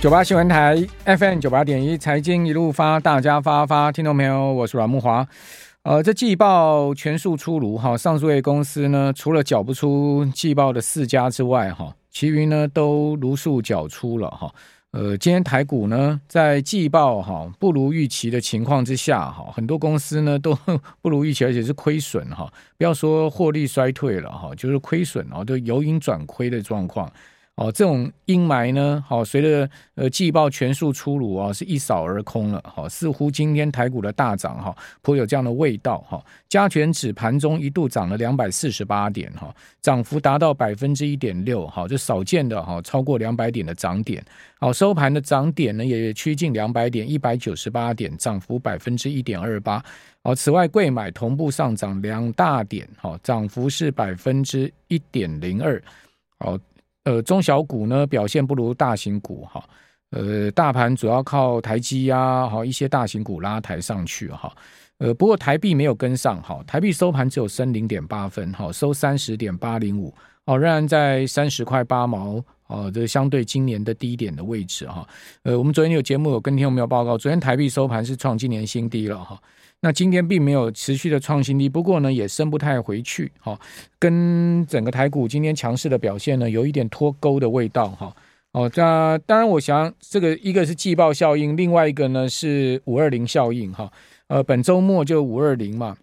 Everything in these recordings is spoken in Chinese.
九八新闻台 FM 九八点一财经一路发，大家发发，听众朋友，我是阮木华。呃，这季报全数出炉哈，上述公司呢，除了缴不出季报的四家之外哈，其余呢都如数缴出了哈。呃，今天台股呢，在季报哈不如预期的情况之下哈，很多公司呢都 不如预期，而且是亏损哈。不要说获利衰退了哈，就是亏损哦，就由盈转亏的状况。哦，这种阴霾呢，好，随着呃季报全数出炉啊，是一扫而空了。好，似乎今天台股的大涨哈，颇有这样的味道哈。加权指盘中一度涨了两百四十八点哈，涨幅达到百分之一点六哈，这少见的哈超过两百点的涨点。好，收盘的涨点呢也趋近两百点，一百九十八点，涨幅百分之一点二八。好，此外柜买同步上涨两大点，好，涨幅是百分之一点零二。好。呃，中小股呢表现不如大型股哈，呃，大盘主要靠台积呀，好一些大型股拉抬上去哈，呃，不过台币没有跟上哈，台币收盘只有升零点八分哈，收三十点八零五，哦，仍然在三十块八毛哦，这相对今年的低点的位置哈，呃，我们昨天有节目有跟听众朋友报告，昨天台币收盘是创今年新低了哈。那今天并没有持续的创新低，不过呢也升不太回去，哈，跟整个台股今天强势的表现呢有一点脱钩的味道，哈，哦，那当然我想这个一个是季报效应，另外一个呢是五二零效应，哈，呃，本周末就五二零嘛，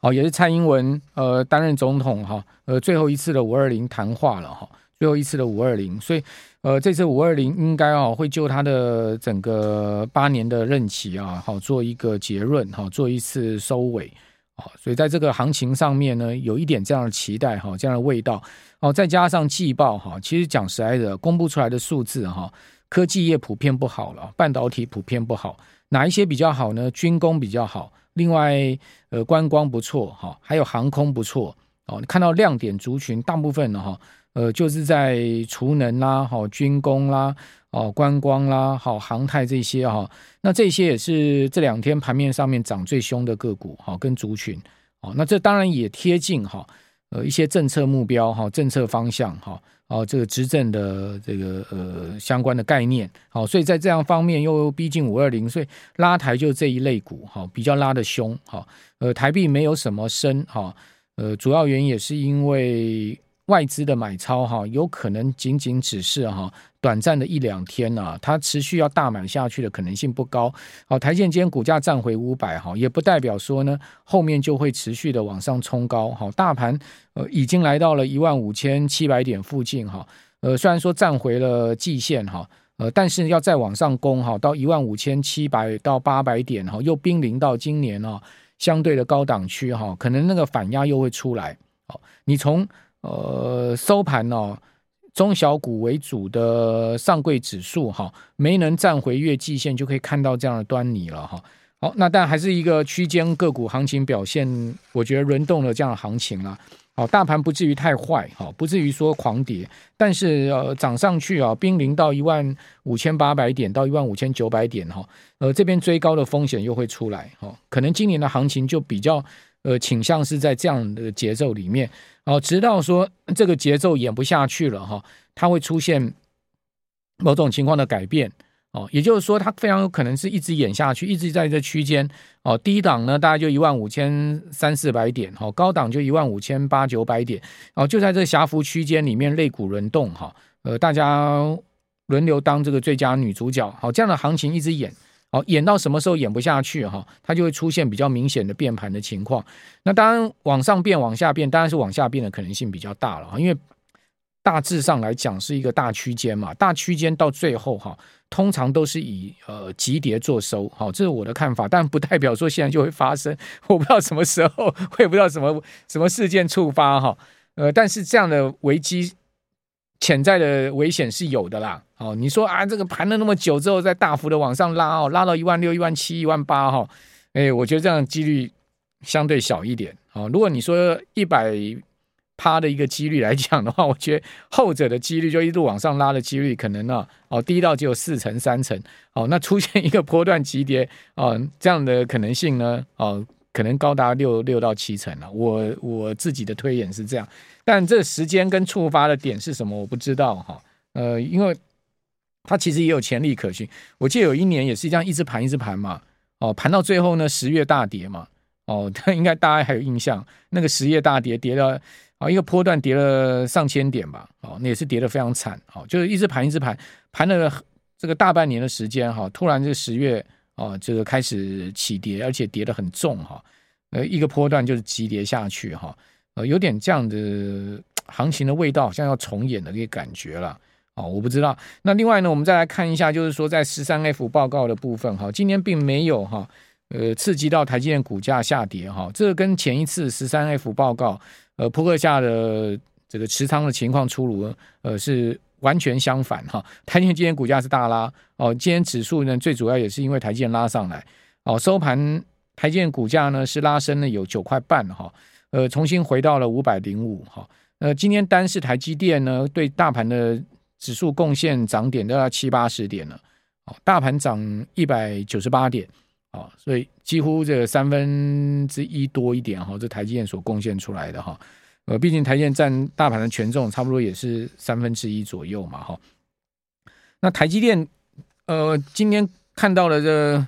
哦，也是蔡英文呃担任总统哈，呃最后一次的五二零谈话了哈。最后一次的五二零，所以，呃，这次五二零应该啊会就他的整个八年的任期啊，好做一个结论，好做一次收尾，好，所以在这个行情上面呢，有一点这样的期待哈，这样的味道，哦，再加上季报哈，其实讲实在的，公布出来的数字哈，科技业普遍不好了，半导体普遍不好，哪一些比较好呢？军工比较好，另外呃观光不错哈，还有航空不错哦，你看到亮点族群大部分呢哈。呃，就是在储能啦，好军工啦，哦观光啦，好航太这些哈，那这些也是这两天盘面上面涨最凶的个股，好跟族群，哦那这当然也贴近哈，呃一些政策目标哈，政策方向哈，哦这个执政的这个呃相关的概念，好，所以在这样方面又逼近五二零，所以拉抬就这一类股，哈比较拉的凶，哈。呃台币没有什么升，哈呃主要原因也是因为。外资的买超哈，有可能仅仅只是哈短暂的一两天呐，它持续要大买下去的可能性不高。好，台积电股价站回五百哈，也不代表说呢后面就会持续的往上冲高。好，大盘呃已经来到了一万五千七百点附近哈，呃虽然说站回了季线哈，呃但是要再往上攻哈，到一万五千七百到八百点哈，又濒临到今年啊相对的高档区哈，可能那个反压又会出来。好，你从呃，收盘哦，中小股为主的上柜指数哈，没能站回月季线，就可以看到这样的端倪了哈。好，那但还是一个区间个股行情表现，我觉得轮动的这样的行情了。好，大盘不至于太坏哈，不至于说狂跌，但是呃涨上去啊，濒临到一万五千八百点到一万五千九百点哈，呃这边追高的风险又会出来哈，可能今年的行情就比较。呃，倾向是在这样的节奏里面，哦，直到说这个节奏演不下去了哈，它会出现某种情况的改变，哦，也就是说，它非常有可能是一直演下去，一直在这区间，哦，低档呢大概就一万五千三四百点，哈，高档就一万五千八九百点，哦，就在这狭幅区间里面，肋骨轮动，哈，呃，大家轮流当这个最佳女主角，好，这样的行情一直演。好，演到什么时候演不下去哈，它就会出现比较明显的变盘的情况。那当然往上变、往下变，当然是往下变的可能性比较大了。因为大致上来讲是一个大区间嘛，大区间到最后哈，通常都是以呃急跌作收。好，这是我的看法，但不代表说现在就会发生。我不知道什么时候，我也不知道什么什么事件触发哈。呃，但是这样的危机。潜在的危险是有的啦，哦，你说啊，这个盘了那么久之后，再大幅的往上拉哦，拉到一万六、一万七、一万八哈，哎，我觉得这样几率相对小一点哦。如果你说一百趴的一个几率来讲的话，我觉得后者的几率就一路往上拉的几率可能呢，哦，低到只有四成、三成，哦，那出现一个波段急跌，哦，这样的可能性呢，哦，可能高达六六到七成了。我我自己的推演是这样。但这时间跟触发的点是什么？我不知道哈。呃，因为它其实也有潜力可循。我记得有一年也是这样，一直盘一直盘嘛，哦，盘到最后呢，十月大跌嘛，哦，应该大家还有印象，那个十月大跌跌了啊，一个波段跌了上千点吧，哦，那也是跌得非常惨，哦，就是一直盘一直盘，盘了这个大半年的时间哈，突然这十月啊，这个开始起跌，而且跌得很重哈，呃，一个波段就是急跌下去哈，呃，有点这样的行情的味道，好像要重演的这个感觉了。哦，我不知道。那另外呢，我们再来看一下，就是说在十三 F 报告的部分，哈，今天并没有哈，呃，刺激到台积电股价下跌，哈，这个跟前一次十三 F 报告，呃，扑克下的这个持仓的情况出炉，呃，是完全相反，哈。台积电今天股价是大拉，哦，今天指数呢，最主要也是因为台积电拉上来，哦，收盘台积电股价呢是拉升了有九块半，哈，呃，重新回到了五百零五，哈，呃，今天单是台积电呢对大盘的。指数贡献涨点都要七八十点了，哦，大盘涨一百九十八点，哦，所以几乎这三分之一多一点哈，这台积电所贡献出来的哈，呃，毕竟台积电占大盘的权重差不多也是三分之一左右嘛哈。那台积电呃，今天看到了这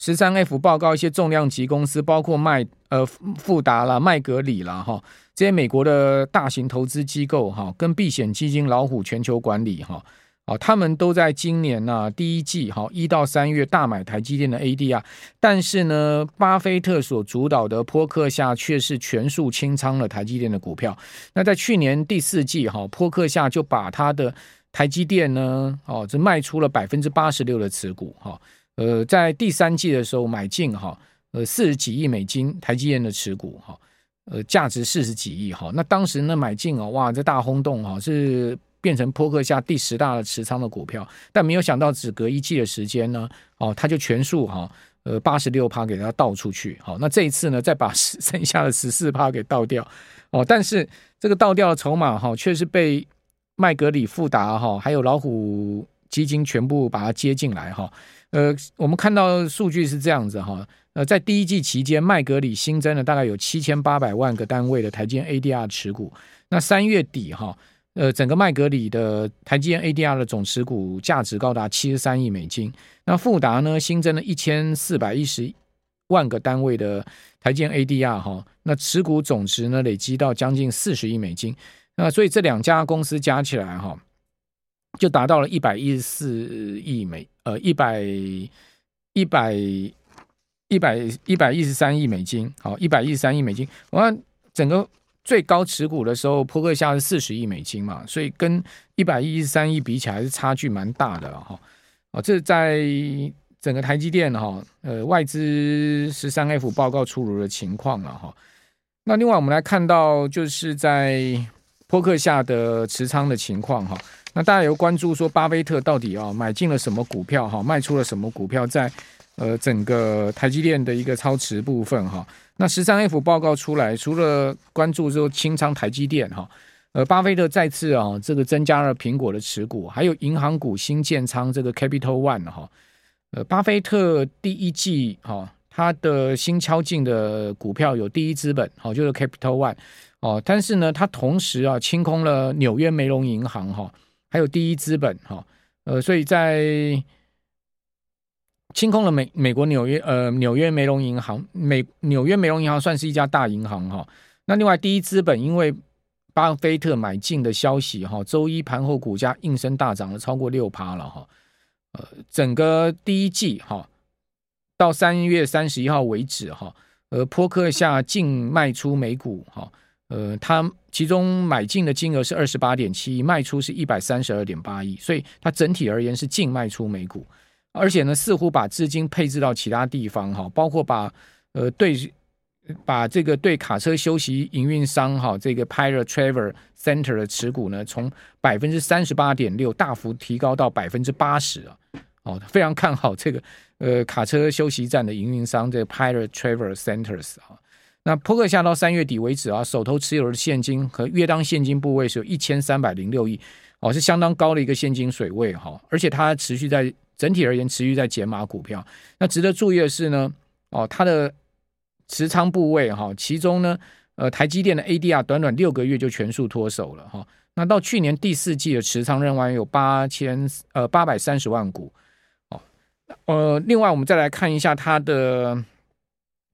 十三 F 报告，一些重量级公司，包括麦呃富达啦、麦格里啦哈。这些美国的大型投资机构哈，跟避险基金老虎全球管理哈，啊，他们都在今年呢第一季哈一到三月大买台积电的 ADR，但是呢，巴菲特所主导的波克夏却是全数清仓了台积电的股票。那在去年第四季哈，波克夏就把他的台积电呢，哦，这卖出了百分之八十六的持股哈，呃，在第三季的时候买进哈，呃，四十几亿美金台积电的持股哈。呃，价值四十几亿哈，那当时呢买进哦，哇，这大轰动哈，是变成波克下第十大的持仓的股票，但没有想到只隔一季的时间呢，哦，他就全数哈，呃，八十六趴给他倒出去，好，那这一次呢，再把 剩下的十四趴给倒掉，哦，但是这个倒掉的筹码哈，却是被麦格里、富达哈，还有老虎基金全部把它接进来哈，呃，我们看到数据是这样子哈。呃，在第一季期间，麦格里新增了大概有七千八百万个单位的台积 ADR 持股。那三月底哈，呃，整个麦格里的台积电 ADR 的总持股价值高达七十三亿美金。那富达呢，新增了一千四百一十万个单位的台积电 ADR 哈，那持股总值呢累积到将近四十亿美金。那所以这两家公司加起来哈，就达到了一百一十四亿美呃一百一百。一百一百一十三亿美金，好，一百一十三亿美金。我看整个最高持股的时候，扑克下是四十亿美金嘛，所以跟一百一十三亿比起来是差距蛮大的哈。啊，这在整个台积电哈，呃，外资十三 F 报告出炉的情况了哈。那另外我们来看到，就是在波克夏的持仓的情况哈。那大家有关注说，巴菲特到底啊买进了什么股票哈，卖出了什么股票在？呃，整个台积电的一个超持部分哈，那十三 F 报告出来，除了关注之后清仓台积电哈，呃，巴菲特再次啊，这个增加了苹果的持股，还有银行股新建仓这个 Capital One 哈，呃，巴菲特第一季哈，他的新敲进的股票有第一资本，好，就是 Capital One 哦，但是呢，他同时啊清空了纽约梅隆银行哈，还有第一资本哈，呃，所以在清空了美美国纽约呃纽约梅隆银行美纽约梅隆银行算是一家大银行哈，那另外第一资本因为巴菲特买进的消息哈，周一盘后股价应声大涨了超过六趴了哈，呃整个第一季哈到三月三十一号为止哈，呃波克下净卖出美股哈，呃他其中买进的金额是二十八点七亿，卖出是一百三十二点八亿，所以它整体而言是净卖出美股。而且呢，似乎把资金配置到其他地方哈，包括把呃对把这个对卡车休息营运商哈这个 Pilot Travel Center 的持股呢，从百分之三十八点六大幅提高到百分之八十啊，哦，非常看好这个呃卡车休息站的营运商这个 Pilot Travel Centers 啊。那扑克下到三月底为止啊，手头持有的现金和约当现金部位是有一千三百零六亿哦，是相当高的一个现金水位哈，而且它持续在。整体而言，持续在减码股票。那值得注意的是呢，哦，它的持仓部位哈，其中呢，呃，台积电的 ADR 短短六个月就全数脱手了哈。那到去年第四季的持仓仍然有八千呃八百三十万股。哦，呃，另外我们再来看一下它的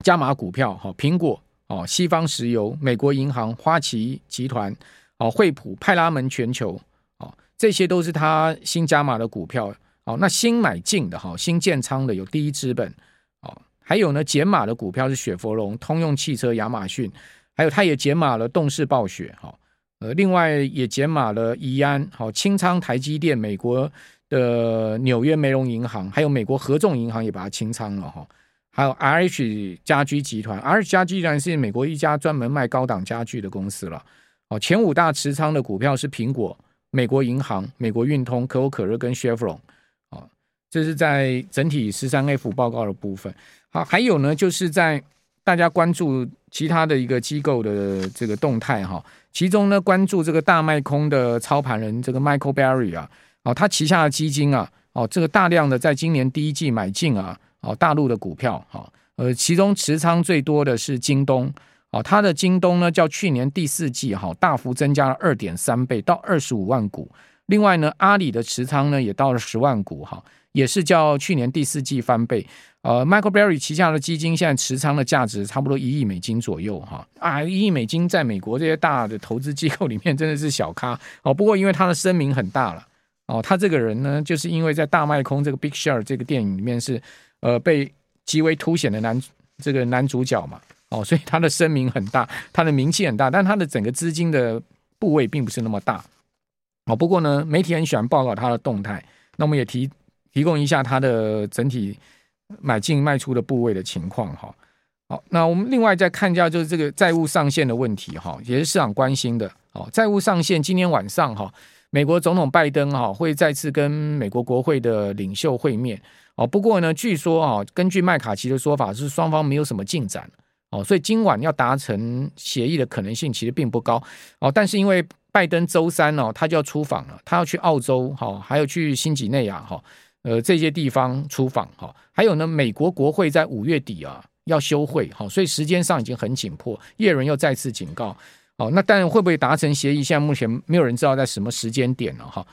加码股票，哈，苹果，哦，西方石油、美国银行、花旗集团，哦，惠普、派拉蒙全球，哦，这些都是它新加码的股票。哦，那新买进的哈，新建仓的有第一资本，哦，还有呢减码的股票是雪佛龙、通用汽车、亚马逊，还有它也减码了动视暴雪，哈，呃，另外也减码了宜安，好，清仓台积电、美国的纽约梅隆银行，还有美国合众银行也把它清仓了，哈，还有 RH 家居集团，RH 家居集团是美国一家专门卖高档家具的公司了，哦，前五大持仓的股票是苹果、美国银行、美国运通、可口可乐跟雪佛龙。这是在整体十三 F 报告的部分。好，还有呢，就是在大家关注其他的一个机构的这个动态哈。其中呢，关注这个大卖空的操盘人这个 Michael Berry 啊，哦，他旗下的基金啊，哦，这个大量的在今年第一季买进啊，哦，大陆的股票哈，呃，其中持仓最多的是京东，哦，他的京东呢，较去年第四季哈大幅增加了二点三倍到二十五万股。另外呢，阿里的持仓呢也到了十万股哈。也是较去年第四季翻倍，呃，Michael Berry 旗下的基金现在持仓的价值差不多一亿美金左右哈啊，一亿美金在美国这些大的投资机构里面真的是小咖哦。不过因为他的声名很大了哦，他这个人呢，就是因为在大卖空这个 Big Short 这个电影里面是呃被极为凸显的男这个男主角嘛哦，所以他的声名很大，他的名气很大，但他的整个资金的部位并不是那么大哦。不过呢，媒体很喜欢报告他的动态，那我们也提。提供一下它的整体买进卖出的部位的情况哈。好，那我们另外再看一下，就是这个债务上限的问题哈，也是市场关心的。哦，债务上限今天晚上哈，美国总统拜登哈会再次跟美国国会的领袖会面。哦，不过呢，据说啊，根据麦卡锡的说法是双方没有什么进展。哦，所以今晚要达成协议的可能性其实并不高。哦，但是因为拜登周三哦，他就要出访了，他要去澳洲哈，还有去新几内亚哈。呃，这些地方出访哈，还有呢，美国国会在五月底啊要休会哈，所以时间上已经很紧迫。叶伦又再次警告，哦，那但会不会达成协议？现在目前没有人知道在什么时间点了哈。